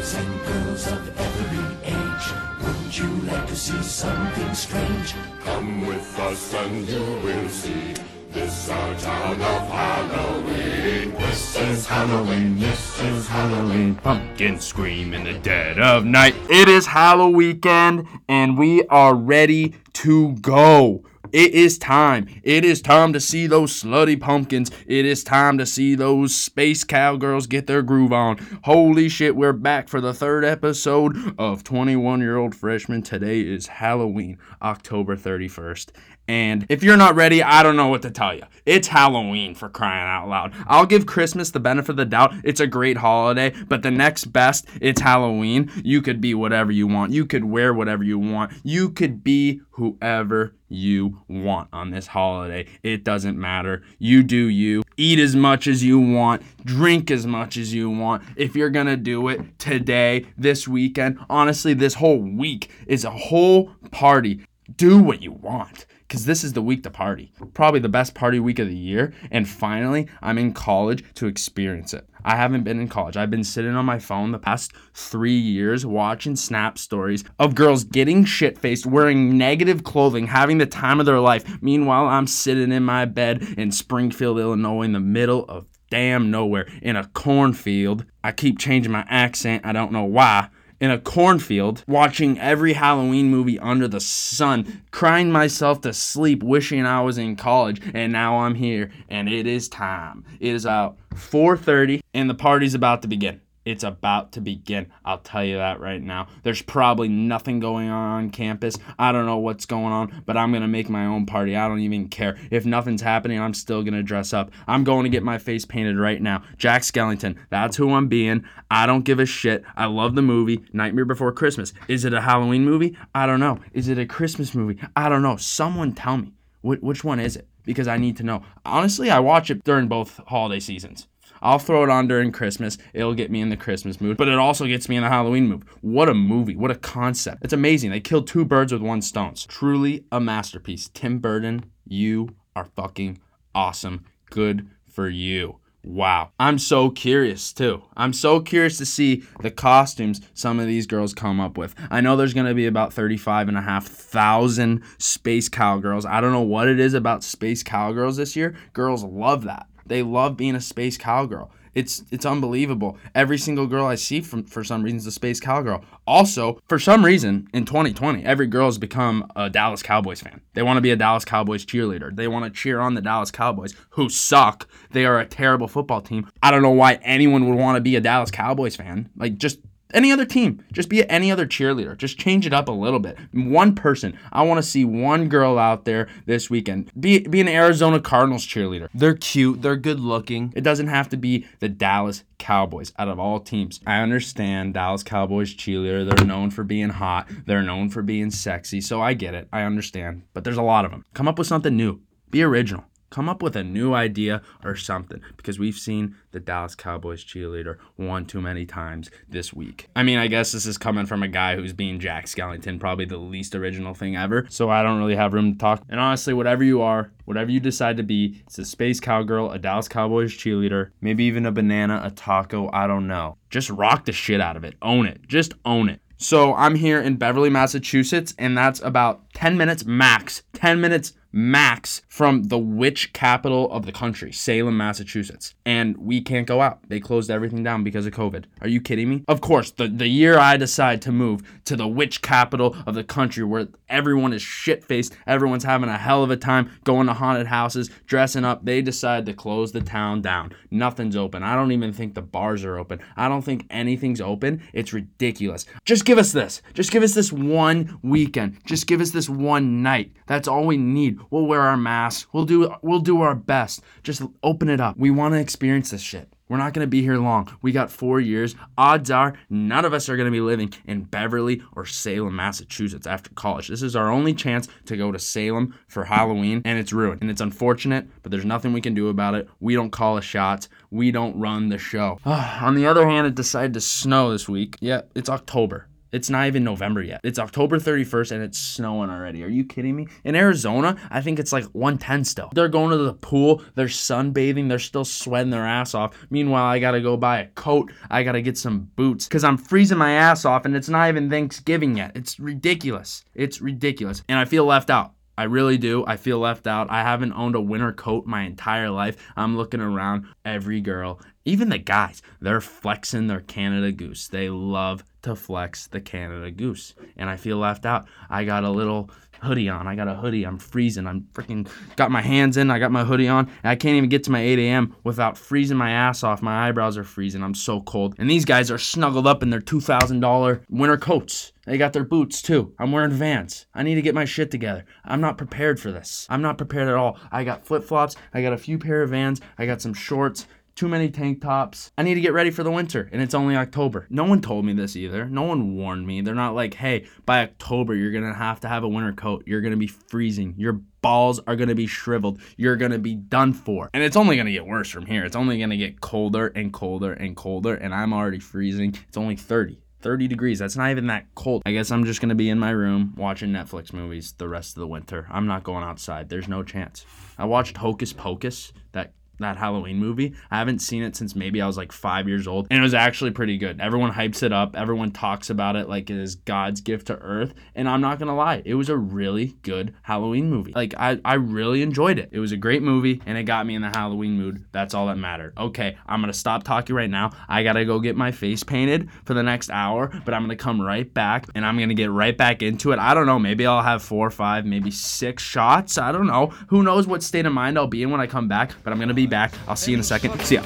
boys and girls of every age. Wouldn't you like to see something strange? Come with us and you will see. This our town of Halloween. This is Halloween. This is Halloween. Pumpkins scream in the dead of night. It is Halloween weekend, and we are ready to go. It is time. It is time to see those slutty pumpkins. It is time to see those space cowgirls get their groove on. Holy shit, we're back for the third episode of 21 year old freshman. Today is Halloween, October 31st. And if you're not ready, I don't know what to tell you. It's Halloween for crying out loud. I'll give Christmas the benefit of the doubt. It's a great holiday, but the next best, it's Halloween. You could be whatever you want. You could wear whatever you want. You could be whoever you want on this holiday. It doesn't matter. You do you. Eat as much as you want. Drink as much as you want. If you're going to do it today, this weekend, honestly, this whole week is a whole party. Do what you want because this is the week to party. Probably the best party week of the year. And finally, I'm in college to experience it. I haven't been in college. I've been sitting on my phone the past three years watching snap stories of girls getting shit faced, wearing negative clothing, having the time of their life. Meanwhile, I'm sitting in my bed in Springfield, Illinois, in the middle of damn nowhere in a cornfield. I keep changing my accent. I don't know why in a cornfield watching every Halloween movie under the sun, crying myself to sleep, wishing I was in college, and now I'm here and it is time. It is about 4:30 and the party's about to begin. It's about to begin. I'll tell you that right now. There's probably nothing going on on campus. I don't know what's going on, but I'm going to make my own party. I don't even care. If nothing's happening, I'm still going to dress up. I'm going to get my face painted right now. Jack Skellington, that's who I'm being. I don't give a shit. I love the movie Nightmare Before Christmas. Is it a Halloween movie? I don't know. Is it a Christmas movie? I don't know. Someone tell me. Wh- which one is it? Because I need to know. Honestly, I watch it during both holiday seasons. I'll throw it on during Christmas. It'll get me in the Christmas mood, but it also gets me in the Halloween mood. What a movie. What a concept. It's amazing. They killed two birds with one stone. Truly a masterpiece. Tim Burton, you are fucking awesome. Good for you. Wow. I'm so curious too. I'm so curious to see the costumes some of these girls come up with. I know there's going to be about 35 and a half thousand space cowgirls. I don't know what it is about space cowgirls this year. Girls love that. They love being a space cowgirl. It's it's unbelievable. Every single girl I see from for some reason is a space cowgirl. Also, for some reason in 2020, every girl has become a Dallas Cowboys fan. They want to be a Dallas Cowboys cheerleader. They want to cheer on the Dallas Cowboys, who suck. They are a terrible football team. I don't know why anyone would want to be a Dallas Cowboys fan. Like just any other team. Just be any other cheerleader. Just change it up a little bit. One person. I want to see one girl out there this weekend. Be be an Arizona Cardinals cheerleader. They're cute. They're good looking. It doesn't have to be the Dallas Cowboys out of all teams. I understand Dallas Cowboys cheerleader. They're known for being hot. They're known for being sexy. So I get it. I understand. But there's a lot of them. Come up with something new. Be original. Come up with a new idea or something because we've seen the Dallas Cowboys cheerleader one too many times this week. I mean, I guess this is coming from a guy who's being Jack Skellington, probably the least original thing ever. So I don't really have room to talk. And honestly, whatever you are, whatever you decide to be, it's a space cowgirl, a Dallas Cowboys cheerleader, maybe even a banana, a taco, I don't know. Just rock the shit out of it. Own it. Just own it. So I'm here in Beverly, Massachusetts, and that's about 10 minutes max. 10 minutes max from the witch capital of the country, Salem, Massachusetts. And we can't go out. They closed everything down because of COVID. Are you kidding me? Of course, the, the year I decide to move to the witch capital of the country where everyone is shit faced, everyone's having a hell of a time going to haunted houses, dressing up, they decide to close the town down. Nothing's open. I don't even think the bars are open. I don't think anything's open. It's ridiculous. Just give us this. Just give us this one weekend. Just give us this one night. That's all we need. We'll wear our masks. We'll do we'll do our best. Just open it up. We want to experience this shit. We're not going to be here long. We got four years. Odds are none of us are going to be living in Beverly or Salem, Massachusetts after college. This is our only chance to go to Salem for Halloween, and it's ruined. And it's unfortunate, but there's nothing we can do about it. We don't call the shots. We don't run the show. On the other hand, it decided to snow this week. Yeah, it's October. It's not even November yet. It's October 31st and it's snowing already. Are you kidding me? In Arizona, I think it's like 110 still. They're going to the pool, they're sunbathing, they're still sweating their ass off. Meanwhile, I gotta go buy a coat, I gotta get some boots because I'm freezing my ass off and it's not even Thanksgiving yet. It's ridiculous. It's ridiculous. And I feel left out. I really do. I feel left out. I haven't owned a winter coat my entire life. I'm looking around every girl, even the guys, they're flexing their Canada Goose. They love to flex the Canada Goose. And I feel left out. I got a little hoodie on. I got a hoodie. I'm freezing. I'm freaking got my hands in. I got my hoodie on. I can't even get to my 8 a.m. without freezing my ass off. My eyebrows are freezing. I'm so cold. And these guys are snuggled up in their $2,000 winter coats. They got their boots too. I'm wearing vans. I need to get my shit together. I'm not prepared for this. I'm not prepared at all. I got flip flops. I got a few pair of vans. I got some shorts too many tank tops. I need to get ready for the winter, and it's only October. No one told me this either. No one warned me. They're not like, hey, by October, you're gonna have to have a winter coat. You're gonna be freezing. Your balls are gonna be shriveled. You're gonna be done for. And it's only gonna get worse from here. It's only gonna get colder and colder and colder, and I'm already freezing. It's only 30. 30 degrees. That's not even that cold. I guess I'm just going to be in my room watching Netflix movies the rest of the winter. I'm not going outside. There's no chance. I watched Hocus Pocus, that that Halloween movie. I haven't seen it since maybe I was like five years old, and it was actually pretty good. Everyone hypes it up, everyone talks about it like it is God's gift to earth. And I'm not gonna lie, it was a really good Halloween movie. Like, I, I really enjoyed it. It was a great movie, and it got me in the Halloween mood. That's all that mattered. Okay, I'm gonna stop talking right now. I gotta go get my face painted for the next hour, but I'm gonna come right back and I'm gonna get right back into it. I don't know, maybe I'll have four, five, maybe six shots. I don't know. Who knows what state of mind I'll be in when I come back, but I'm gonna be back. I'll see you in a second. See ya.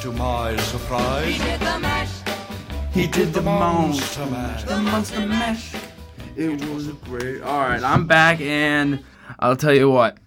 To my surprise, He did the mash. monster mash. The monster mash. It was great. All right, I'm back, and I'll tell you what.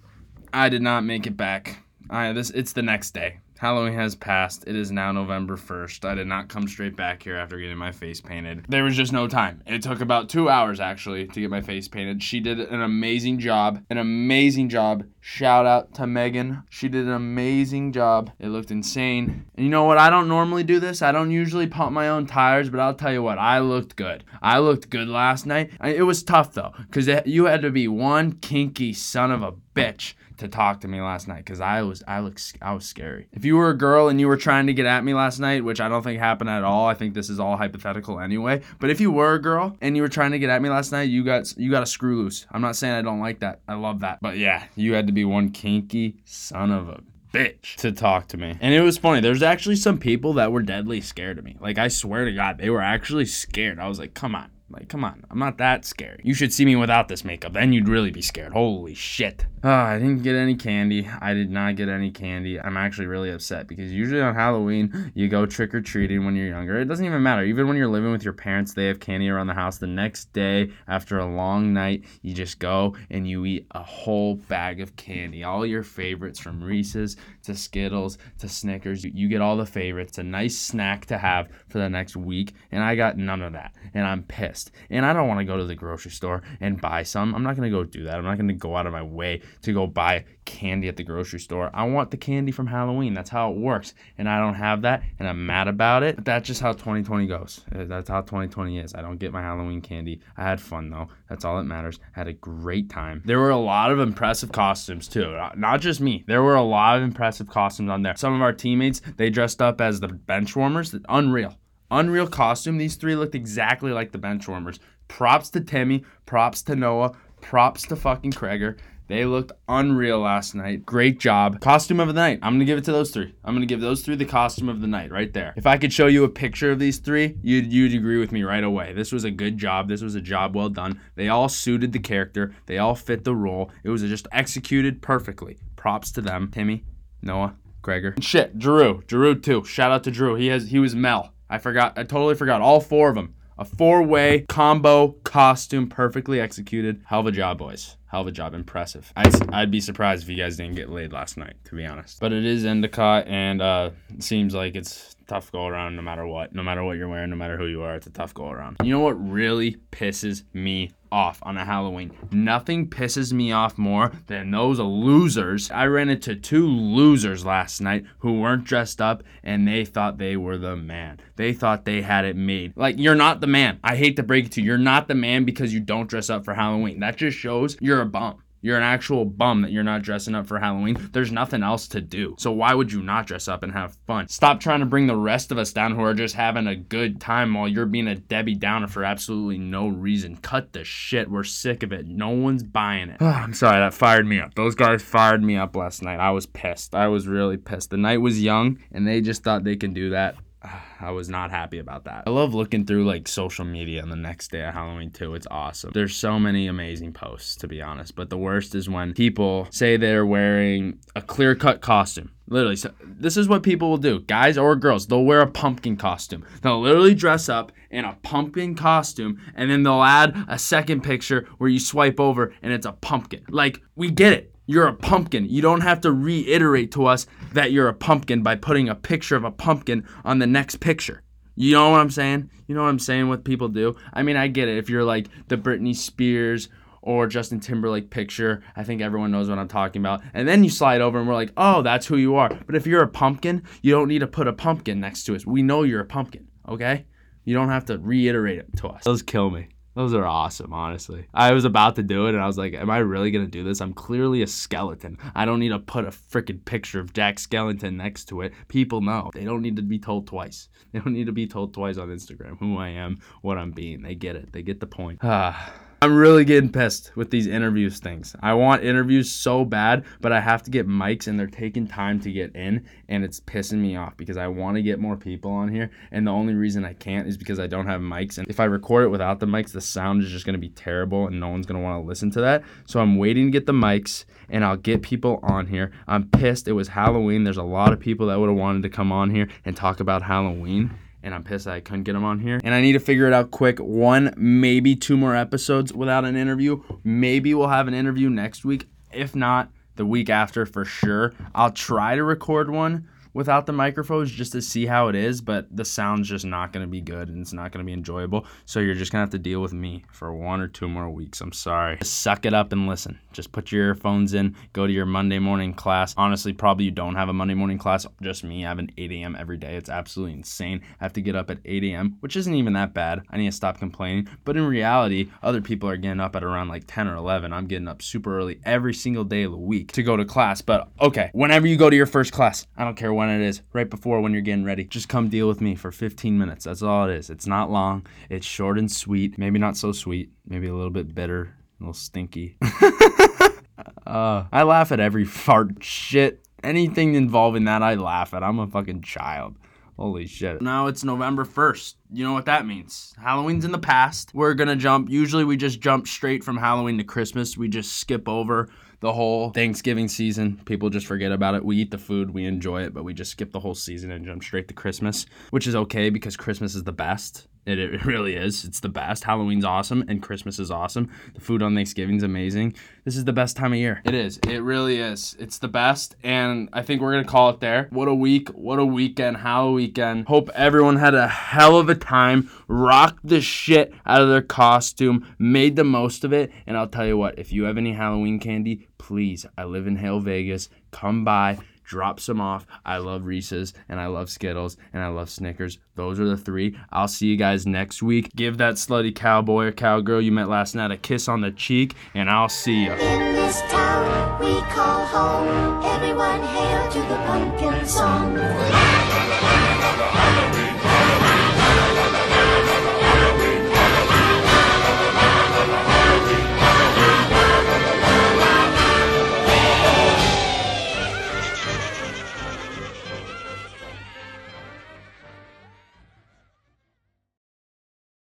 I did not make it back. I this it's the next day. Halloween has passed. It is now November 1st. I did not come straight back here after getting my face painted. There was just no time. It took about two hours actually to get my face painted. She did an amazing job. An amazing job. Shout out to Megan. She did an amazing job. It looked insane. And you know what? I don't normally do this. I don't usually pump my own tires, but I'll tell you what, I looked good. I looked good last night. I- It was tough though, because you had to be one kinky son of a bitch to talk to me last night because I was I look I was scary. If you were a girl and you were trying to get at me last night, which I don't think happened at all, I think this is all hypothetical anyway. But if you were a girl and you were trying to get at me last night, you got you got a screw loose. I'm not saying I don't like that. I love that. But yeah, you had to be one kinky son of a bitch to talk to me. And it was funny. There's actually some people that were deadly scared of me. Like I swear to God, they were actually scared. I was like, come on. Like, come on, I'm not that scared. You should see me without this makeup, then you'd really be scared. Holy shit. Ah, I didn't get any candy. I did not get any candy. I'm actually really upset because usually on Halloween, you go trick or treating when you're younger. It doesn't even matter. Even when you're living with your parents, they have candy around the house. The next day, after a long night, you just go and you eat a whole bag of candy. All your favorites from Reese's to Skittles to Snickers. You get all the favorites. A nice snack to have for the next week. And I got none of that. And I'm pissed. And I don't want to go to the grocery store and buy some. I'm not going to go do that. I'm not going to go out of my way to go buy candy at the grocery store. I want the candy from Halloween. That's how it works. And I don't have that. And I'm mad about it. But that's just how 2020 goes. Uh, That's how 2020 is. I don't get my Halloween candy. I had fun though. That's all that matters. I had a great time. There were a lot of impressive costumes too. Not- Not just me. There were a lot of impressive costumes on there. Some of our teammates, they dressed up as the bench warmers. Unreal. Unreal costume. These three looked exactly like the bench warmers. Props to Timmy. Props to Noah. Props to fucking Kreger. They looked unreal last night. Great job. Costume of the night. I'm gonna give it to those three. I'm gonna give those three the costume of the night right there. If I could show you a picture of these three, you'd you'd agree with me right away. This was a good job. This was a job well done. They all suited the character. They all fit the role. It was just executed perfectly. Props to them. Timmy, Noah, Gregor. And shit, Drew. Drew too. Shout out to Drew. He has he was Mel. I forgot. I totally forgot. All four of them. A four-way combo costume, perfectly executed. Hell of a job, boys. Hell of a job. Impressive. I'd, I'd be surprised if you guys didn't get laid last night, to be honest. But it is Endicott, and uh, it seems like it's tough go around no matter what. No matter what you're wearing, no matter who you are, it's a tough go around. You know what really pisses me off on a Halloween? Nothing pisses me off more than those losers. I ran into two losers last night who weren't dressed up and they thought they were the man. They thought they had it made. Like, you're not the man. I hate to break it to you. You're not the man because you don't dress up for Halloween. That just shows you're a bum. You're an actual bum that you're not dressing up for Halloween. There's nothing else to do. So why would you not dress up and have fun? Stop trying to bring the rest of us down who are just having a good time while you're being a Debbie Downer for absolutely no reason. Cut the shit. We're sick of it. No one's buying it. I'm sorry, that fired me up. Those guys fired me up last night. I was pissed. I was really pissed. The night was young and they just thought they can do that. I was not happy about that. I love looking through like social media on the next day of Halloween too. It's awesome. There's so many amazing posts to be honest, but the worst is when people say they're wearing a clear-cut costume. Literally, so this is what people will do. Guys or girls, they'll wear a pumpkin costume. They'll literally dress up in a pumpkin costume and then they'll add a second picture where you swipe over and it's a pumpkin. Like, we get it. You're a pumpkin. You don't have to reiterate to us that you're a pumpkin by putting a picture of a pumpkin on the next picture. You know what I'm saying? You know what I'm saying? What people do? I mean, I get it. If you're like the Britney Spears or Justin Timberlake picture, I think everyone knows what I'm talking about. And then you slide over and we're like, oh, that's who you are. But if you're a pumpkin, you don't need to put a pumpkin next to us. We know you're a pumpkin, okay? You don't have to reiterate it to us. Those kill me. Those are awesome, honestly. I was about to do it and I was like, am I really going to do this? I'm clearly a skeleton. I don't need to put a freaking picture of Jack Skellington next to it. People know. They don't need to be told twice. They don't need to be told twice on Instagram who I am, what I'm being. They get it. They get the point. Ah. I'm really getting pissed with these interviews things. I want interviews so bad, but I have to get mics and they're taking time to get in and it's pissing me off because I want to get more people on here and the only reason I can't is because I don't have mics and if I record it without the mics, the sound is just going to be terrible and no one's going to want to listen to that. So I'm waiting to get the mics and I'll get people on here. I'm pissed. It was Halloween. There's a lot of people that would have wanted to come on here and talk about Halloween and I'm pissed I couldn't get him on here. And I need to figure it out quick. One, maybe two more episodes without an interview. Maybe we'll have an interview next week. If not, the week after for sure. I'll try to record one without the microphones just to see how it is, but the sound's just not going to be good and it's not going to be enjoyable. So you're just going to have to deal with me for one or two more weeks. I'm sorry. Just suck it up and listen. Just put your earphones in, go to your Monday morning class. Honestly, probably you don't have a Monday morning class, just me. I have an 8 a.m. every day. It's absolutely insane. I have to get up at 8 a.m., which isn't even that bad. I need to stop complaining. But in reality, other people are getting up at around like 10 or 11. I'm getting up super early every single day of the week to go to class. But okay, whenever you go to your first class, I don't care when it is, right before when you're getting ready, just come deal with me for 15 minutes. That's all it is. It's not long, it's short and sweet. Maybe not so sweet, maybe a little bit bitter, a little stinky. uh, I laugh at every fart shit. Anything involving that, I laugh at. I'm a fucking child. Holy shit. Now it's November 1st. You know what that means. Halloween's in the past. We're gonna jump. Usually we just jump straight from Halloween to Christmas. We just skip over the whole Thanksgiving season. People just forget about it. We eat the food, we enjoy it, but we just skip the whole season and jump straight to Christmas, which is okay because Christmas is the best. It, it really is. It's the best. Halloween's awesome and Christmas is awesome. The food on Thanksgiving's amazing. This is the best time of year. It is. It really is. It's the best. And I think we're going to call it there. What a week. What a weekend. Halloween weekend. Hope everyone had a hell of a time. Rocked the shit out of their costume. Made the most of it. And I'll tell you what, if you have any Halloween candy, please, I live in Hale, Vegas. Come by drop some off. I love Reese's and I love Skittles and I love Snickers. Those are the three. I'll see you guys next week. Give that slutty cowboy or cowgirl you met last night a kiss on the cheek, and I'll see you. In this town we call home, everyone hail to the pumpkin song.